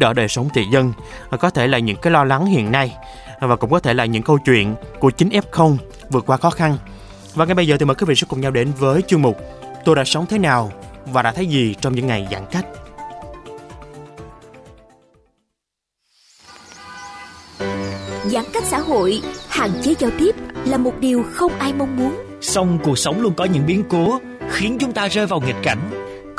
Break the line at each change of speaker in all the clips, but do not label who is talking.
đỡ đời sống thị dân, có thể là những cái lo lắng hiện nay và cũng có thể là những câu chuyện của chính F0 vượt qua khó khăn. Và ngay bây giờ thì mời quý vị sẽ cùng nhau đến với chương mục Tôi đã sống thế nào và đã thấy gì trong những ngày giãn cách.
Giãn cách xã hội, hạn chế giao tiếp là một điều không ai mong muốn.
Song cuộc sống luôn có những biến cố khiến chúng ta rơi vào nghịch cảnh.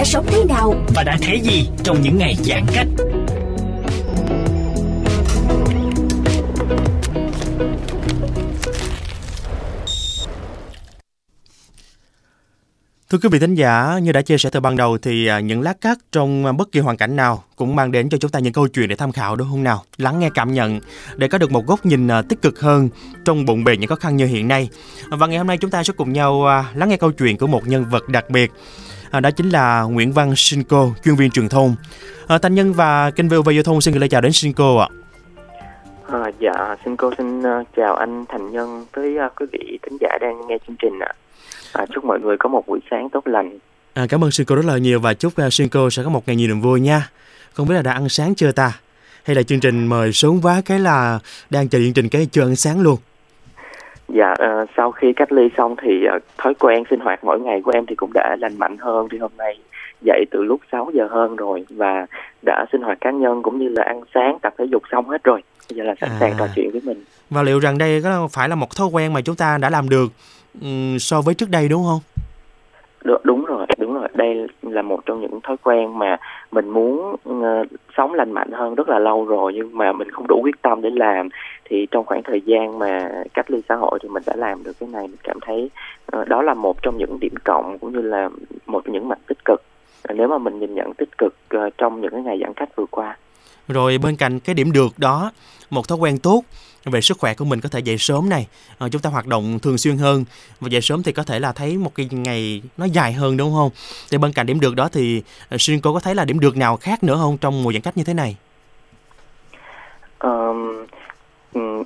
Đã sống thế nào
Và đã thấy gì trong những ngày giãn cách?
Thưa quý vị thính giả, như đã chia sẻ từ ban đầu thì à, những lát cắt trong à, bất kỳ hoàn cảnh nào cũng mang đến cho chúng ta những câu chuyện để tham khảo đúng không nào? Lắng nghe cảm nhận để có được một góc nhìn à, tích cực hơn trong bộn bề những khó khăn như hiện nay. Và ngày hôm nay chúng ta sẽ cùng nhau lắng nghe câu chuyện của một nhân vật đặc biệt. À, đó chính là Nguyễn Văn Sinh-cô, chuyên viên truyền thông. À, Thanh Nhân và kênh VOV Giao thông xin gửi lời chào đến Sinh-cô ạ.
À, dạ, xin cô xin uh, chào anh Thành Nhân với uh, quý vị thính giả đang nghe chương trình ạ. À, chúc mọi người có một buổi sáng tốt lành.
À, cảm ơn Sinh-cô rất là nhiều và chúc uh, Sinh-cô sẽ có một ngày nhiều niềm vui nha. Không biết là đã ăn sáng chưa ta? Hay là chương trình mời sớm quá cái là đang chờ chương trình cái chưa ăn sáng luôn?
Dạ, ờ, sau khi cách ly xong thì ờ, thói quen sinh hoạt mỗi ngày của em thì cũng đã lành mạnh hơn. Thì hôm nay dậy từ lúc 6 giờ hơn rồi và đã sinh hoạt cá nhân cũng như là ăn sáng, tập thể dục xong hết rồi. Bây giờ là sẵn sàng
À.
trò chuyện với mình.
Và liệu rằng đây có phải là một thói quen mà chúng ta đã làm được ừm, so với trước đây đúng không?
Được, đúng rồi. Đây là một trong những thói quen mà mình muốn uh, sống lành mạnh hơn rất là lâu rồi nhưng mà mình không đủ quyết tâm để làm. Thì trong khoảng thời gian mà cách ly xã hội thì mình đã làm được cái này. Mình cảm thấy uh, đó là một trong những điểm cộng cũng như là một trong những mặt tích cực. Ờ, nếu mà mình nhìn nhận tích cực uh, trong những cái ngày giãn cách vừa qua.
Rồi bên cạnh cái điểm được đó, một thói quen tốt về sức khỏe của mình có thể dậy sớm này, à, chúng ta hoạt động thường xuyên hơn và dậy sớm thì có thể là thấy một cái ngày nó dài hơn đúng không? Thì bên cạnh điểm được đó thì ờ, Xuyên cô có thấy là điểm được nào khác nữa không trong mùa giãn cách như thế này?
um,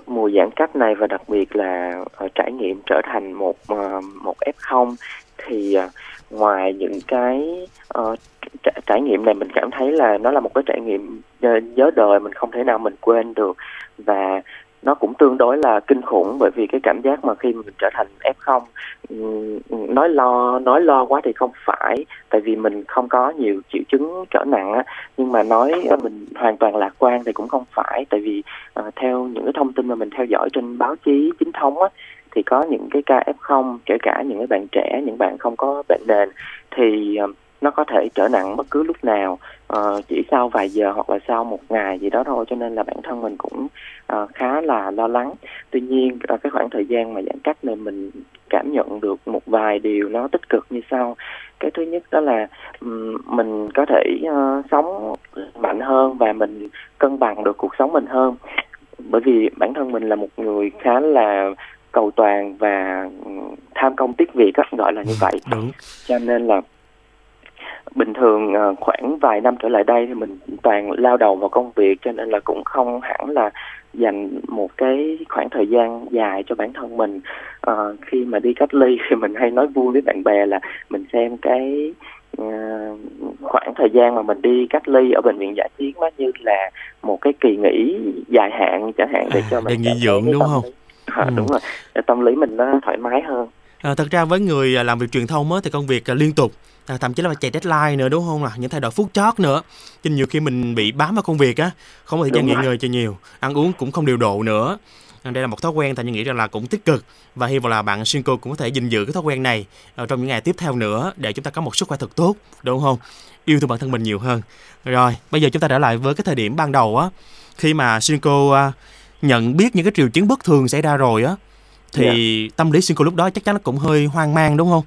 mùa giãn cách này và đặc biệt là ờ, trải nghiệm trở thành một ờ, một F0 thì uh, ngoài những cái uh, trải nghiệm này mình cảm thấy là nó là một cái trải nghiệm ờ, nhớ đời mình không thể nào mình quên được. Và nó cũng tương đối là kinh khủng bởi vì cái cảm giác mà khi mình trở thành F0 nói lo nói lo quá thì không phải tại vì mình không có nhiều triệu chứng trở nặng á. Nhưng mà nói ờ, mình hoàn toàn lạc quan thì cũng không phải tại vì theo những cái thông tin mà mình theo dõi trên báo chí chính thống á thì có những cái ca F0 kể cả những cái bạn trẻ những bạn không có bệnh nền thì ờ, nó có thể trở nặng bất cứ lúc nào ờ, chỉ sau vài giờ hoặc là sau một ngày gì đó thôi. Cho nên là bản thân mình cũng ờ, khá là lo lắng. Tuy nhiên ờ, cái khoảng thời gian mà giãn cách này mình cảm nhận được một vài điều nó tích cực như sau. Cái thứ nhất đó là mình có thể sống mạnh hơn và mình cân bằng được cuộc sống mình hơn. Bởi vì bản thân mình là một người khá là cầu toàn và ừm, tham công tiếc việc á, gọi là như vậy
Đúng.
cho nên là bình thường ờ, khoảng vài năm trở lại đây thì mình toàn lao đầu vào công việc cho nên là cũng không hẳn là dành một cái khoảng thời gian dài cho bản thân mình Ờ, khi mà đi cách ly thì mình hay nói vui với bạn bè là mình xem cái ờ, khoảng thời gian mà mình đi cách ly ở bệnh viện giải chiến nó như là một cái kỳ nghỉ dài hạn chẳng hạn để
À,
cho mình
để nghỉ dưỡng đúng không?
lý- À,
Ừ.
đúng rồi. Tâm lý mình nó thoải mái hơn.
À, thật ra với người à, làm việc truyền thông á, thì công việc à, liên tục à, thậm chí là chạy deadline nữa đúng không là những thay đổi phút chót nữa. Cho nên nhiều khi mình bị bám vào công việc á không có thời gian nghỉ ngơi cho nhiều ăn uống cũng không điều độ nữa. À, đây là một thói quen thành nghĩ rằng là cũng tích cực và hy vọng là bạn Shinko cũng có thể gìn giữ cái thói quen này trong những ngày tiếp theo nữa để chúng ta có một sức khỏe thật tốt đúng không? Yêu thương bản thân mình nhiều hơn. Rồi bây giờ chúng ta trở lại với cái thời điểm ban đầu á khi mà Shinko nhận biết những cái triệu chứng bất thường xảy ra rồi á thì yeah. Dạ. tâm lý Shinko lúc đó chắc chắn nó cũng hơi hoang mang đúng không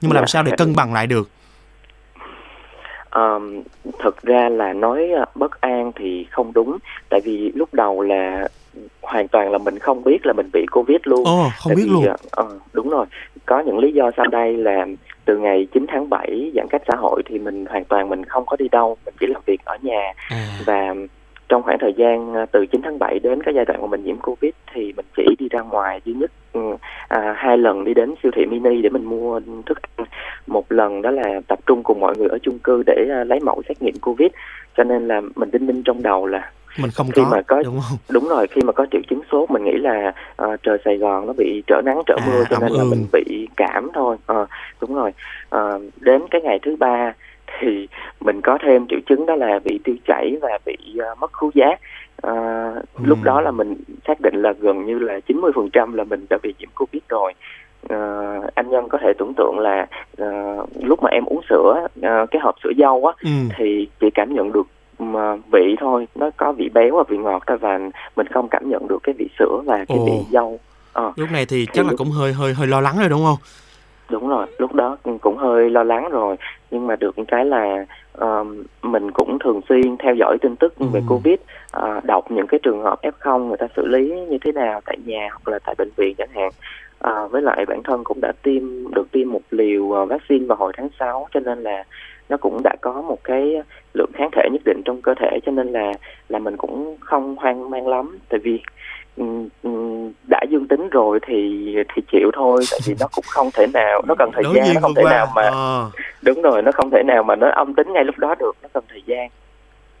nhưng mà yeah. làm dạ. sao để cân bằng lại được
um, thực ra là nói à, bất an thì không đúng tại vì lúc đầu là hoàn toàn là mình không biết là mình bị covid luôn
Ồ, không tại biết vì, luôn
uh, đúng rồi có những lý do sau đây là từ ngày 9 tháng 7 giãn cách xã hội thì mình hoàn toàn mình không có đi đâu mình chỉ làm việc ở nhà à. và trong khoảng thời gian à, từ 9 tháng 7 đến cái giai đoạn mà mình nhiễm Covid thì mình chỉ đi ra ngoài duy nhất ừ, à, hai lần đi đến siêu thị mini để mình mua thức ăn. Một lần đó là tập trung cùng mọi người ở chung cư để à, lấy mẫu xét nghiệm Covid. Cho nên là mình đinh ninh trong đầu là
mình không khi có, mà có đúng không
đúng rồi khi mà có triệu chứng sốt mình nghĩ là uh, trời Sài Gòn nó bị trở nắng trở à, mưa cho nên là mình bị cảm thôi uh, đúng rồi uh, đến cái ngày thứ ba thì mình có thêm triệu chứng đó là bị tiêu chảy và bị uh, mất khứu giác uh, ừ. lúc đó là mình xác định là gần như là 90% là mình đã bị nhiễm covid rồi uh, anh nhân có thể tưởng tượng là uh, lúc mà em uống sữa uh, cái hộp sữa dâu á ừ. thì chỉ cảm nhận được mà vị thôi nó có vị béo và vị ngọt thôi và mình không cảm nhận được cái vị sữa và cái Ồ. vị dâu
à, lúc này thì chắc thì... là cũng hơi hơi hơi lo lắng rồi đúng không
đúng rồi lúc đó cũng hơi lo lắng rồi nhưng mà được cái là uh, mình cũng thường xuyên theo dõi tin tức ừ. về covid uh, đọc những cái trường hợp f0 người ta xử lý như thế nào tại nhà hoặc là tại bệnh viện chẳng hạn uh, với lại bản thân cũng đã tiêm được tiêm một liều uh, vaccine vào hồi tháng 6 cho nên là nó cũng đã có một cái lượng kháng thể nhất định trong cơ thể cho nên là là mình cũng không hoang mang lắm tại vì Ừ, ừ, đã dương tính rồi thì thì chịu thôi tại vì nó cũng không thể nào nó cần thời Đối gian nó không thể qua. nào mà à. đúng rồi nó không thể nào mà nó âm tính ngay lúc đó được nó cần thời gian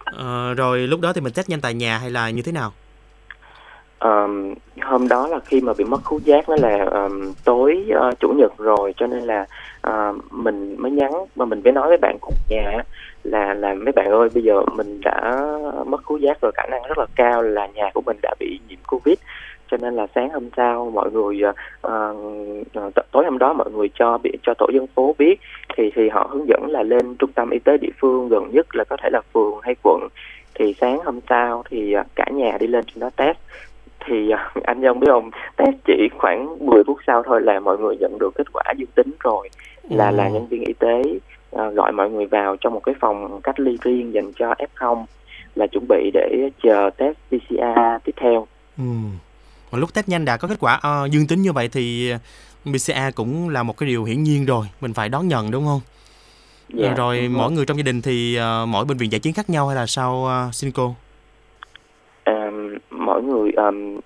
à, rồi lúc đó thì mình test nhanh tại nhà hay là như thế nào
um, hôm đó là khi mà bị mất khứu giác nó là um, tối uh, chủ nhật rồi cho nên là uh, mình mới nhắn mà mình mới nói với bạn cùng nhà là là mấy bạn ơi bây giờ mình đã mất khứu giác rồi khả năng rất là cao là nhà của mình đã bị nhiễm covid. Cho nên là sáng hôm sau mọi người uh, tối hôm đó mọi người cho bị cho tổ dân phố biết thì thì họ hướng dẫn là lên trung tâm y tế địa phương gần nhất là có thể là phường hay quận. Thì sáng hôm sau thì cả nhà đi lên trên đó test thì anh nhân biết không test chỉ khoảng 10 phút sau thôi là mọi người nhận được kết quả dương tính rồi là ừ. là nhân viên y tế uh, gọi mọi người vào trong một cái phòng cách ly riêng dành cho F0 là chuẩn bị để chờ test PCR tiếp theo.
Ừ. Mà lúc test nhanh đã có kết quả uh, dương tính như vậy thì PCR cũng là một cái điều hiển nhiên rồi, mình phải đón nhận đúng không? Dạ, rồi đúng mỗi rồi. người trong gia đình thì uh, mỗi bệnh viện giải chiến khác nhau hay là sao uh, xin cô?
Um, người um,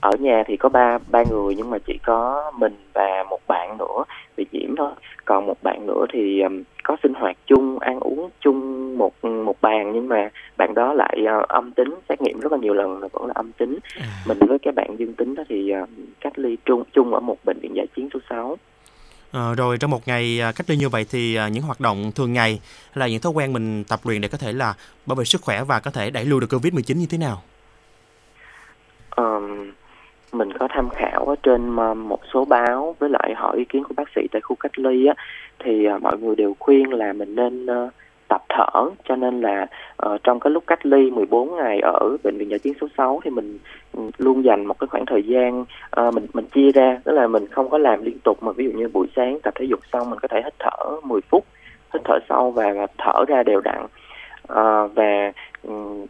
ở nhà thì có ba ba người nhưng mà chỉ có mình và một bạn nữa bị nhiễm thôi còn một bạn nữa thì um, có sinh hoạt chung ăn uống chung một một bàn nhưng mà bạn đó lại uh, âm tính xét nghiệm rất là nhiều lần là vẫn là âm tính à. mình với cái bạn dương tính đó thì uh, cách ly chung chung ở một bệnh viện giải chiến số 6
À, rồi trong một ngày cách ly như vậy thì những hoạt động thường ngày là những thói quen mình tập luyện để có thể là bảo vệ sức khỏe và có thể đẩy lùi được Covid-19 như thế nào?
Um, mình có tham khảo ở trên ờ, một số báo với lại hỏi ý kiến của bác sĩ tại khu cách ly á. Thì uh, mọi người đều khuyên là mình nên uh, tập thở. Cho nên là uh, trong cái lúc cách ly 14 ngày ở bệnh viện giải chiến số 6 thì mình ừ, luôn dành một cái khoảng thời gian uh, mình mình chia ra. Tức là mình không có làm liên tục mà ví dụ như buổi sáng tập thể dục xong mình có thể hít thở 10 phút hít thở sâu và thở ra đều đặn. Uh, và um,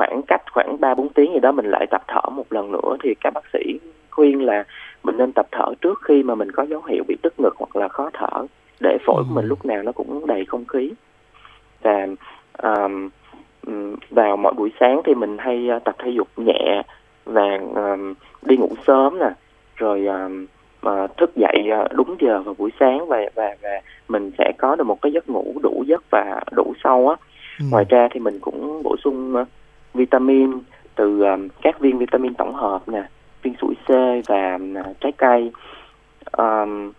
khoảng cách khoảng ba bốn tiếng gì đó mình lại tập thở một lần nữa thì các bác sĩ khuyên là mình nên tập thở trước khi mà mình có dấu hiệu bị tức ngực hoặc là khó thở để phổi của mình ừ. lúc nào nó cũng đầy không khí và um, vào mọi buổi sáng thì mình hay uh, tập thể dục nhẹ và um, đi ngủ sớm nè rồi um, uh, thức dậy uh, đúng giờ vào buổi sáng và và và mình sẽ có được một cái giấc ngủ đủ giấc và đủ sâu á ừ. ngoài ra thì mình cũng bổ sung vitamin từ um, các viên vitamin tổng hợp nè viên sủi C và uh, trái cây. Um,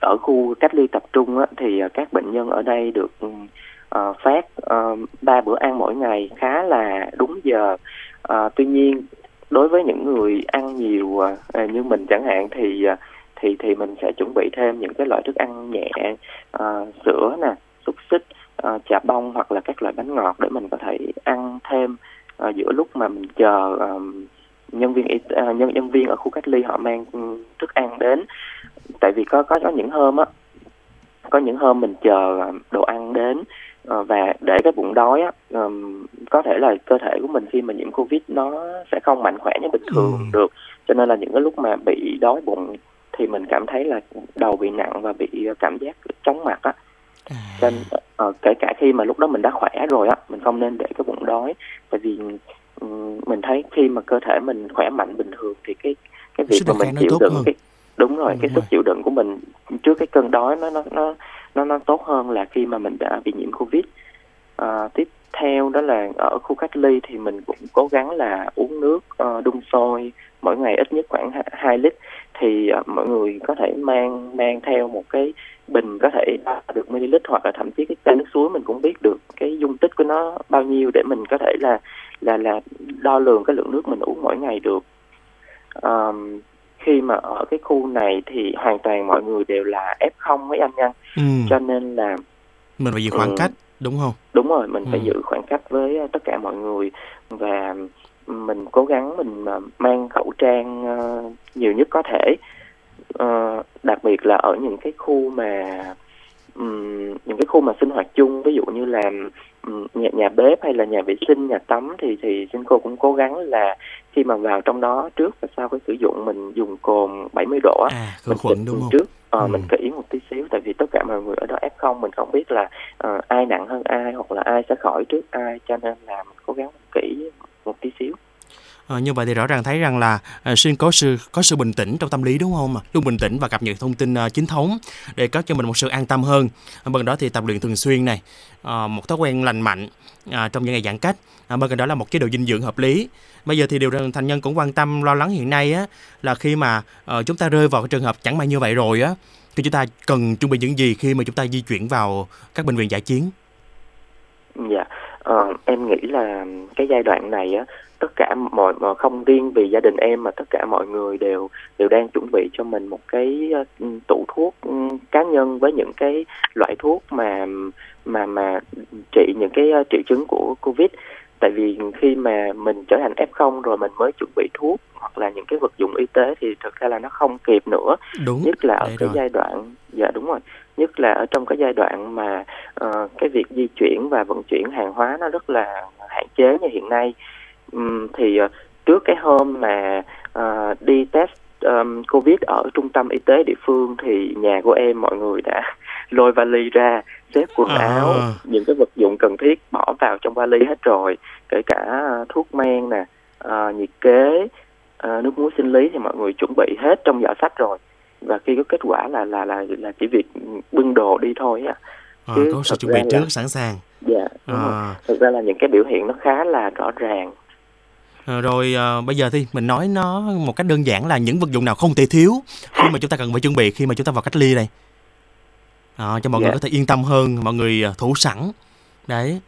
ở khu cách ly tập trung á, thì uh, các bệnh nhân ở đây được um, uh, phát um, ba uh, bữa ăn mỗi ngày khá là đúng giờ. Uh, tuy nhiên đối với những người ăn nhiều uh, à, như mình chẳng hạn thì uh, thì thì mình sẽ chuẩn bị thêm những cái loại thức ăn nhẹ uh, sữa nè xúc xích uh, chà bông hoặc là các loại bánh ngọt để mình có thể ăn thêm uh, giữa lúc mà mình chờ um, nhân viên uh, nhân nhân viên ở khu cách ly họ mang thức ăn đến tại vì có có có những hôm á có những hôm mình chờ đồ ăn đến uh, và để cái bụng đói á um, có thể là cơ thể của mình khi mà nhiễm covid nó sẽ không mạnh khỏe như bình thường ừ. được cho nên là những cái lúc mà bị đói bụng thì mình cảm thấy là đầu bị nặng và bị cảm giác chóng mặt á à. nên uh, kể cả khi mà lúc đó mình đã khỏe rồi á mình không nên để cái bụng đói. Tại vì um, mình thấy khi mà cơ thể mình khỏe mạnh bình thường thì cái cái việc mà mình chịu đựng cái đúng rồi ừ, cái sức chịu đựng của mình trước cái cơn đói nó nó nó nó nó tốt hơn là khi mà mình đã bị nhiễm covid. À, tiếp theo đó là ở khu cách ly thì mình cũng cố gắng là uống nước uh, đun sôi mỗi ngày ít nhất khoảng 2 lít. Thì uh, mọi người có thể mang mang theo một cái bình có thể được ml hoặc là thậm chí cái chai nước suối mình cũng biết được cái dung tích của nó bao nhiêu để mình có thể là là là đo lường cái lượng nước mình uống mỗi ngày được. Um, khi mà ở cái khu này thì hoàn toàn mọi người đều là f không mấy anh nha. Ừ. cho nên là
mình phải giữ khoảng ừ, cách đúng không?
Đúng rồi mình ừ. phải giữ khoảng cách với tất cả mọi người và mình cố gắng mình mang khẩu trang uh, nhiều nhất có thể uh, đặc biệt là ở những cái khu mà um, những cái khu mà sinh hoạt chung ví dụ như là um, nhà nhà bếp hay là nhà vệ sinh nhà tắm thì thì xin cô cũng cố gắng là khi mà vào trong đó trước và sau cái sử dụng mình dùng cồn 70 độ
à, mình khuẩn đúng không?
trước uh, ừ. mình kỹ một tí xíu tại vì tất cả mọi người ở đó f không mình không biết là uh, ai nặng hơn ai hoặc là ai sẽ khỏi trước ai cho nên là mình cố gắng kỹ một tí xíu
À, như vậy thì rõ ràng thấy rằng là ờ, à, xin có sự có sự bình tĩnh trong tâm lý đúng không? Luôn bình tĩnh và cập nhật thông tin à, chính thống để có cho mình một sự an tâm hơn. À, bên đó thì tập luyện thường xuyên này, à, một thói quen lành mạnh à, trong những ngày giãn cách. À, bên cạnh đó là một chế độ dinh dưỡng hợp lý. Bây giờ thì điều thành nhân cũng quan tâm lo lắng hiện nay á là khi mà à, chúng ta rơi vào cái trường hợp chẳng may như vậy rồi á thì chúng ta cần chuẩn bị những gì khi mà chúng ta di chuyển vào các bệnh viện giải chiến?
Dạ, uh, em nghĩ là cái giai đoạn này á tất cả mọi mà không riêng vì gia đình em mà tất cả mọi người đều đều đang chuẩn bị cho mình một cái ờ, tủ thuốc ừ, cá nhân với những cái loại thuốc mà mà mà trị những cái ờ, triệu chứng của covid tại vì khi mà mình trở thành f0 rồi mình mới chuẩn bị thuốc hoặc là những cái vật dụng y tế thì thực ra là nó không kịp nữa.
Đúng.
Nhất là ở cái
rồi.
giai đoạn dạ đúng rồi. Nhất là ở trong cái giai đoạn mà uh, cái việc di chuyển và vận chuyển hàng hóa nó rất là hạn chế như hiện nay. Um, thì uh, trước cái hôm mà uh, đi test um, covid ở trung tâm y tế địa phương thì nhà của em mọi người đã lôi vali ra xếp quần à. áo những cái vật dụng cần thiết bỏ vào trong vali hết rồi kể cả thuốc men nè uh, nhiệt kế uh, nước muối sinh lý thì mọi người chuẩn bị hết trong giỏ sách rồi. Và khi có kết quả là là là là chỉ việc bưng đồ đi thôi á.
À, có sự chuẩn bị trước là, sẵn sàng.
Dạ à. thực ra là những cái biểu hiện nó khá là rõ ràng.
À, rồi à, bây giờ thì mình nói nó một cách đơn giản là những vật dụng nào không thể thiếu khi mà chúng ta cần phải chuẩn bị khi mà chúng ta vào cách ly này à, cho mọi dạ. người có thể yên tâm hơn mọi người thủ sẵn đấy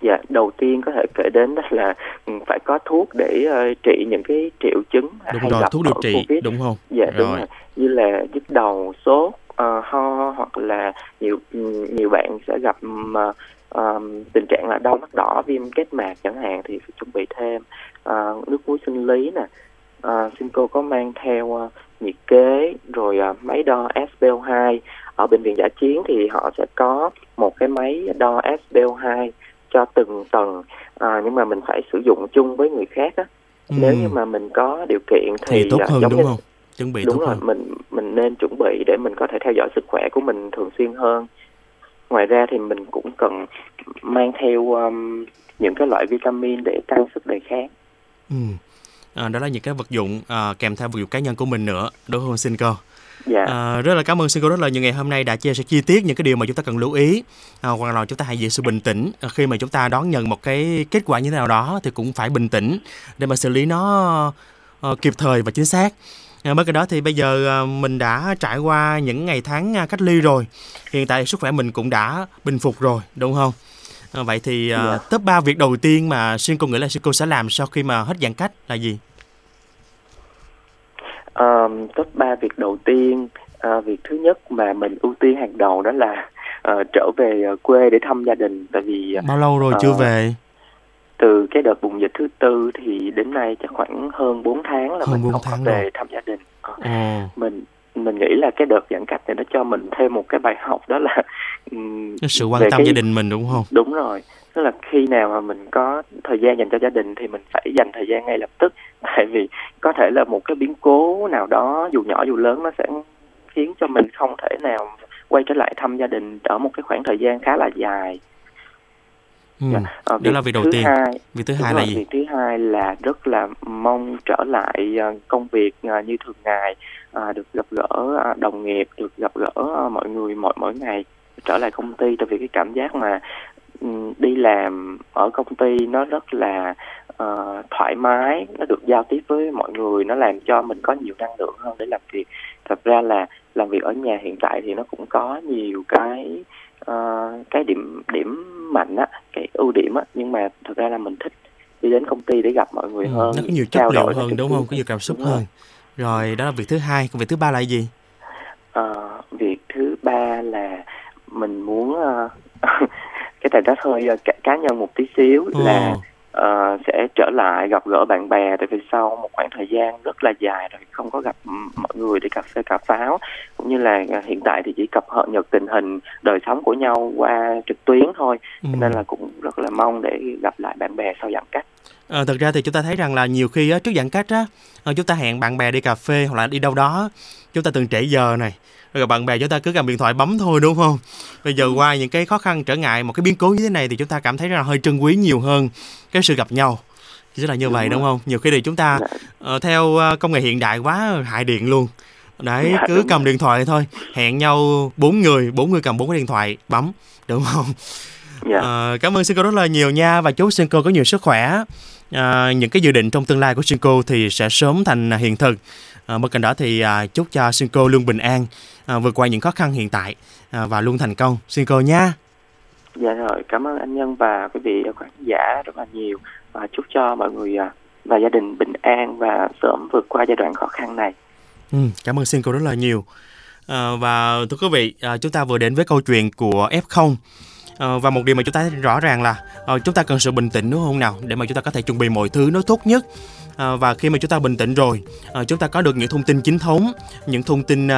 dạ đầu tiên có thể kể đến đó là ừ, phải có thuốc để uh, trị những cái triệu chứng
đúng hay rồi gặp thuốc điều trị COVID. đúng không
dạ rồi. đúng rồi như là nhức đầu sốt uh, ho hoặc là nhiều ừ, nhiều bạn sẽ gặp uh, um, tình trạng là đau mắt đỏ viêm kết mạc chẳng hạn thì phải chuẩn bị thêm uh, nước muối sinh lý nè uh, xin cô có mang theo uh, nhiệt kế rồi uh, máy đo SPO2 ở bệnh viện giả chiến thì họ sẽ có một cái máy đo SPO2 cho từng tầng. À, nhưng mà mình phải sử dụng chung với người khác á. Ừ. nếu như mà mình có điều kiện thì,
thì tốt hơn giống đúng như, không? Chuẩn bị
đúng
tốt
rồi
hơn.
mình mình nên chuẩn bị để mình có thể theo dõi sức khỏe của mình thường xuyên hơn. Ngoài ra thì mình cũng cần mang theo um, những cái loại vitamin để tăng sức đề kháng.
Ừ. à, đó là những cái vật dụng à, kèm theo vật dụng cá nhân của mình nữa. Đúng không xin cô
Dạ. À,
rất là cảm ơn sư cô rất là nhiều ngày hôm nay đã chia sẻ chi tiết những cái điều mà chúng ta cần lưu ý à, hoặc là chúng ta hãy giữ sự bình tĩnh à, khi mà chúng ta đón nhận một cái kết quả như thế nào đó thì cũng phải bình tĩnh để mà xử lý nó uh, kịp thời và chính xác À, bên cạnh đó thì bây giờ mình đã trải qua những ngày tháng à, cách ly rồi. Hiện tại sức khỏe mình cũng đã bình phục rồi, đúng không? À, vậy thì à,
Dạ.
top 3 việc đầu tiên mà Sinh cô nghĩ là Sinh cô sẽ làm sau khi mà hết giãn cách là gì?
Um, top 3 việc đầu tiên, ờ, việc thứ nhất mà mình ưu tiên hàng đầu đó là ờ, trở về ờ, quê để thăm gia đình. Tại vì
Bao lâu rồi chưa
Ờ,
về?
từ cái đợt bùng dịch thứ tư thì đến nay chắc khoảng hơn 4 tháng là
Hơn
mình không có
tháng
về
rồi.
thăm gia đình. Ờ,
Ồ,
mình mình nghĩ là cái đợt giãn cách này nó cho mình thêm một cái bài học đó là
sự quan tâm
cái-
gia đình mình đúng không?
đúng rồi. Tức là khi nào mà mình có thời gian dành cho gia đình thì mình phải dành thời gian ngay lập tức. Tại vì có thể là một cái biến cố nào đó dù nhỏ dù lớn nó sẽ khiến cho mình không thể nào quay trở lại thăm gia đình ở một cái khoảng thời gian khá là dài
Ừ.
Dạ. Ờ,
Đó là việc đầu tiên.
hai
Việc thứ hai là
rồi,
gì?
Việc thứ hai là rất là mong trở lại ờ, công việc ờ, như thường ngày, được gặp gỡ đồng nghiệp, được gặp gỡ mọi người mỗi mỗi ngày, trở lại công ty tại vì cái cảm giác mà ừm, đi làm ở công ty nó rất là ờ, thoải mái, nó được giao tiếp với mọi người, nó làm cho mình có nhiều năng lượng hơn để làm việc. Thật ra là làm việc ở nhà hiện tại thì nó cũng có nhiều cái ờ, cái điểm điểm mạnh á, cái ưu điểm á, nhưng mà thật ra là mình thích đi đến công ty để gặp mọi người
Ừ,
hơn
nó có nhiều
trao
chất liệu
đổi
hơn đúng không? Có nhiều cảm xúc
Đúng
hơn. Rồi, đó là việc thứ hai. Còn việc thứ ba là gì?
Ờ, việc thứ ba là mình muốn ờ, cái này nó hơi cá, cá nhân một tí xíu là Ờ, sẽ trở lại gặp gỡ bạn bè tại vì sau một khoảng thời gian rất là dài rồi không có gặp mọi người để cà phê cà pháo cũng như là ờ, hiện tại thì chỉ cập nhật tình hình đời sống của nhau qua trực tuyến thôi
ừ.
nên là cũng rất là mong để gặp lại bạn bè sau giãn cách
Ờ, thực ra thì chúng ta thấy rằng là nhiều khi á, trước giãn cách á, ờ, chúng ta hẹn bạn bè đi cà phê hoặc là đi đâu đó, chúng ta từng trễ giờ này, rồi bạn bè chúng ta cứ cầm điện thoại bấm thôi đúng không? Bây giờ qua những cái khó khăn trở ngại, một cái biến cố như thế này thì chúng ta cảm thấy là hơi trân quý nhiều hơn cái sự gặp nhau. Chỉ là như
Đúng
vậy
rồi.
đúng không? Nhiều khi thì chúng ta ờ, theo công nghệ hiện đại quá hại điện luôn. Đấy,
Dạ,
cứ cầm điện thoại thôi, hẹn nhau bốn người, bốn người cầm bốn cái điện thoại bấm, đúng không?
Dạ
Ờ, cảm ơn Sinco rất là nhiều nha và chúc Sinco có nhiều sức khỏe. Ờ, những cái dự định trong tương lai của Sinco thì sẽ sớm thành hiện thực. À, bên cạnh đó thì à, chúc cho Sinco luôn bình an, à, vượt qua những khó khăn hiện tại à, và luôn thành công. Sinco nha.
Dạ rồi, cảm ơn anh Nhân và quý vị khán giả rất là nhiều và chúc cho mọi người à, và gia đình bình an và sớm vượt qua giai đoạn khó khăn này.
Ừ, cảm ơn Sinco rất là nhiều. À, và thưa quý vị, à, chúng ta vừa đến với câu chuyện của F0. Ờ, và một điều mà chúng ta thấy rõ ràng là ờ, chúng ta cần sự bình tĩnh, đúng không nào? Để mà chúng ta có thể chuẩn bị mọi thứ nó tốt nhất. Ờ, và khi mà chúng ta bình tĩnh rồi chúng ta có được những thông tin chính thống, những thông tin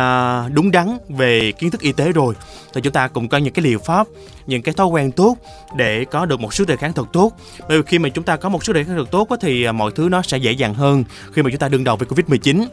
đúng đắn về kiến thức y tế rồi, thì chúng ta cũng có những cái liệu pháp, những cái thói quen tốt để có được một sức đề kháng thật tốt. Bởi vì khi mà chúng ta có một sức đề kháng thật tốt thì mọi thứ nó sẽ dễ dàng hơn khi mà chúng ta đương đầu với covid 19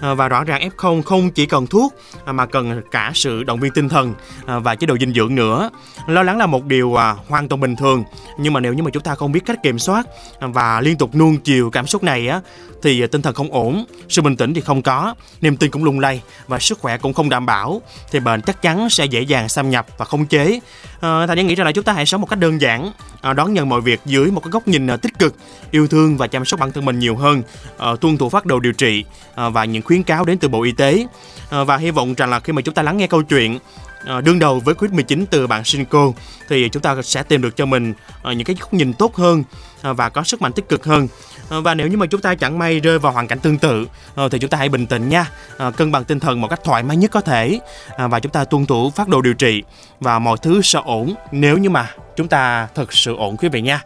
và rõ ràng F0 không chỉ cần thuốc mà cần cả sự động viên tinh thần và chế độ dinh dưỡng nữa lo lắng là một điều à, hoàn toàn bình thường. Nhưng mà nếu như mà chúng ta không biết cách kiểm soát và liên tục nuông chiều cảm xúc này á thì tinh thần không ổn sự bình tĩnh thì không có niềm tin cũng lung lay và sức khỏe cũng không đảm bảo. Thì bệnh chắc chắn sẽ dễ dàng xâm nhập và khống chế. À, thành nghĩ rằng là chúng ta hãy sống một cách đơn giản à, đón nhận mọi việc dưới một cái góc nhìn à, tích cực yêu thương và chăm sóc bản thân mình nhiều hơn à, tuân thủ phát đồ điều trị à, và những khuyến cáo đến từ bộ y tế. À, và hy vọng rằng là khi mà chúng ta lắng nghe câu chuyện Ờ, đương đầu với Covid-19 từ bạn Shinko, thì chúng ta sẽ tìm được cho mình ờ, những cái góc nhìn tốt hơn ờ, và có sức mạnh tích cực hơn. Và nếu như mà chúng ta chẳng may rơi vào hoàn cảnh tương tự thì chúng ta hãy bình tĩnh nha. Cân bằng tinh thần một cách thoải mái nhất có thể và chúng ta tuân thủ phát đồ điều trị, và mọi thứ sẽ ổn nếu như mà chúng ta thật sự ổn quý vị nha.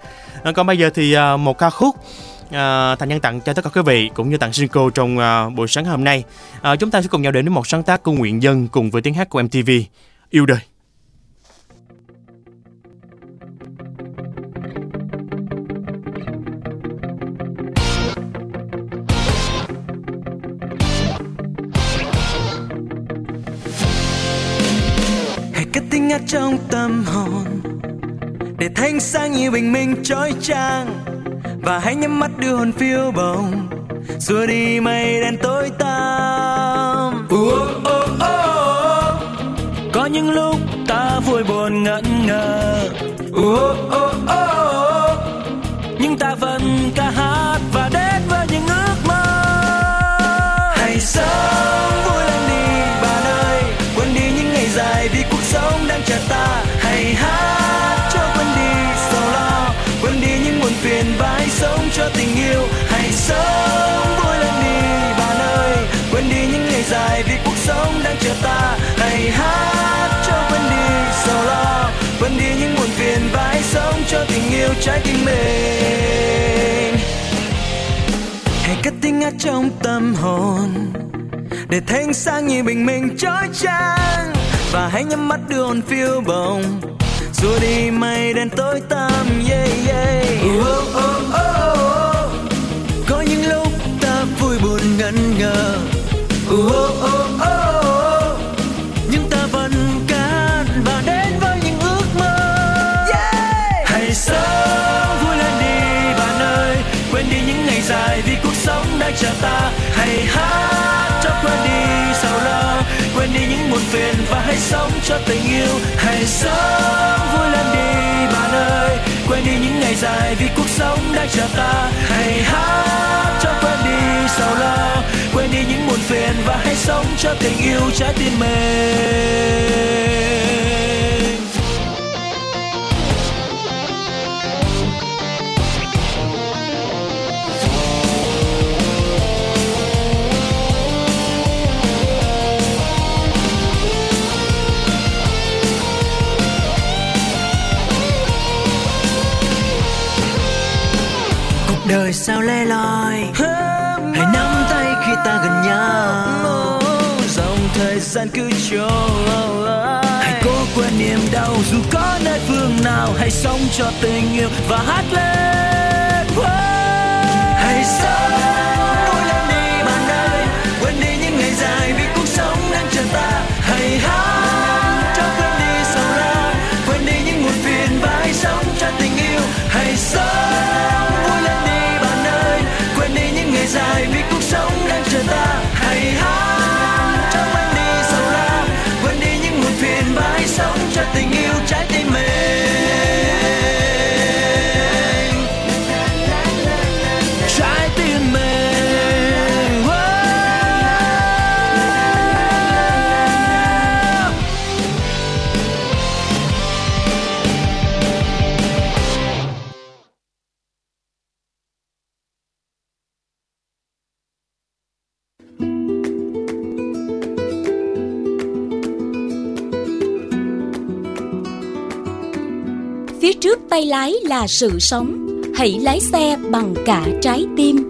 Còn bây giờ thì một ca khúc. À, thành nhân tặng cho tất cả quý vị cũng như tặng Sinco trong uh, buổi sáng hôm nay. Uh, chúng ta sẽ cùng nhau đến với một sáng tác của nguyện dân cùng với tiếng hát của MTV yêu đời.
Hãy cất tiếng hát trong tâm hồn để thanh sáng như bình minh chói chang và hãy nhắm mắt đưa hồn phiêu bồng xua đi mây đen tối tăm uh, oh, oh, oh. có những lúc ta vui buồn ngẩn ngơ uh, oh, oh, oh. Tim mình hãy cất tiếng hát trong tâm hồn để thanh sáng như bình minh chói chang và hãy nhắm mắt đưa hồn phiêu bồng xua đi mây đen tối tăm yeah yeah oh, oh, oh, oh. có những lúc ta vui buồn ngẩn ngơ oh, oh, oh. Mãi chờ ta, hãy hát cho quên đi sầu lo. Quên đi những muộn phiền và hãy sống cho tình yêu. Hãy sống vui lên đi bạn ơi. Quên đi những ngày dài vì cuộc sống đang chờ ta. Hãy hát cho quên đi sầu lo. Quên đi những muộn phiền và hãy sống cho tình yêu trái tim mình đời sao lẻ loi? Hãy nắm tay khi ta gần nhau. Dòng thời gian cứ trôi. Hãy cố quên niềm đau dù có nơi phương nào. Hãy sống cho tình yêu và hát lên. Hãy sống
tay lái là sự sống. Hãy lái xe bằng cả trái tim.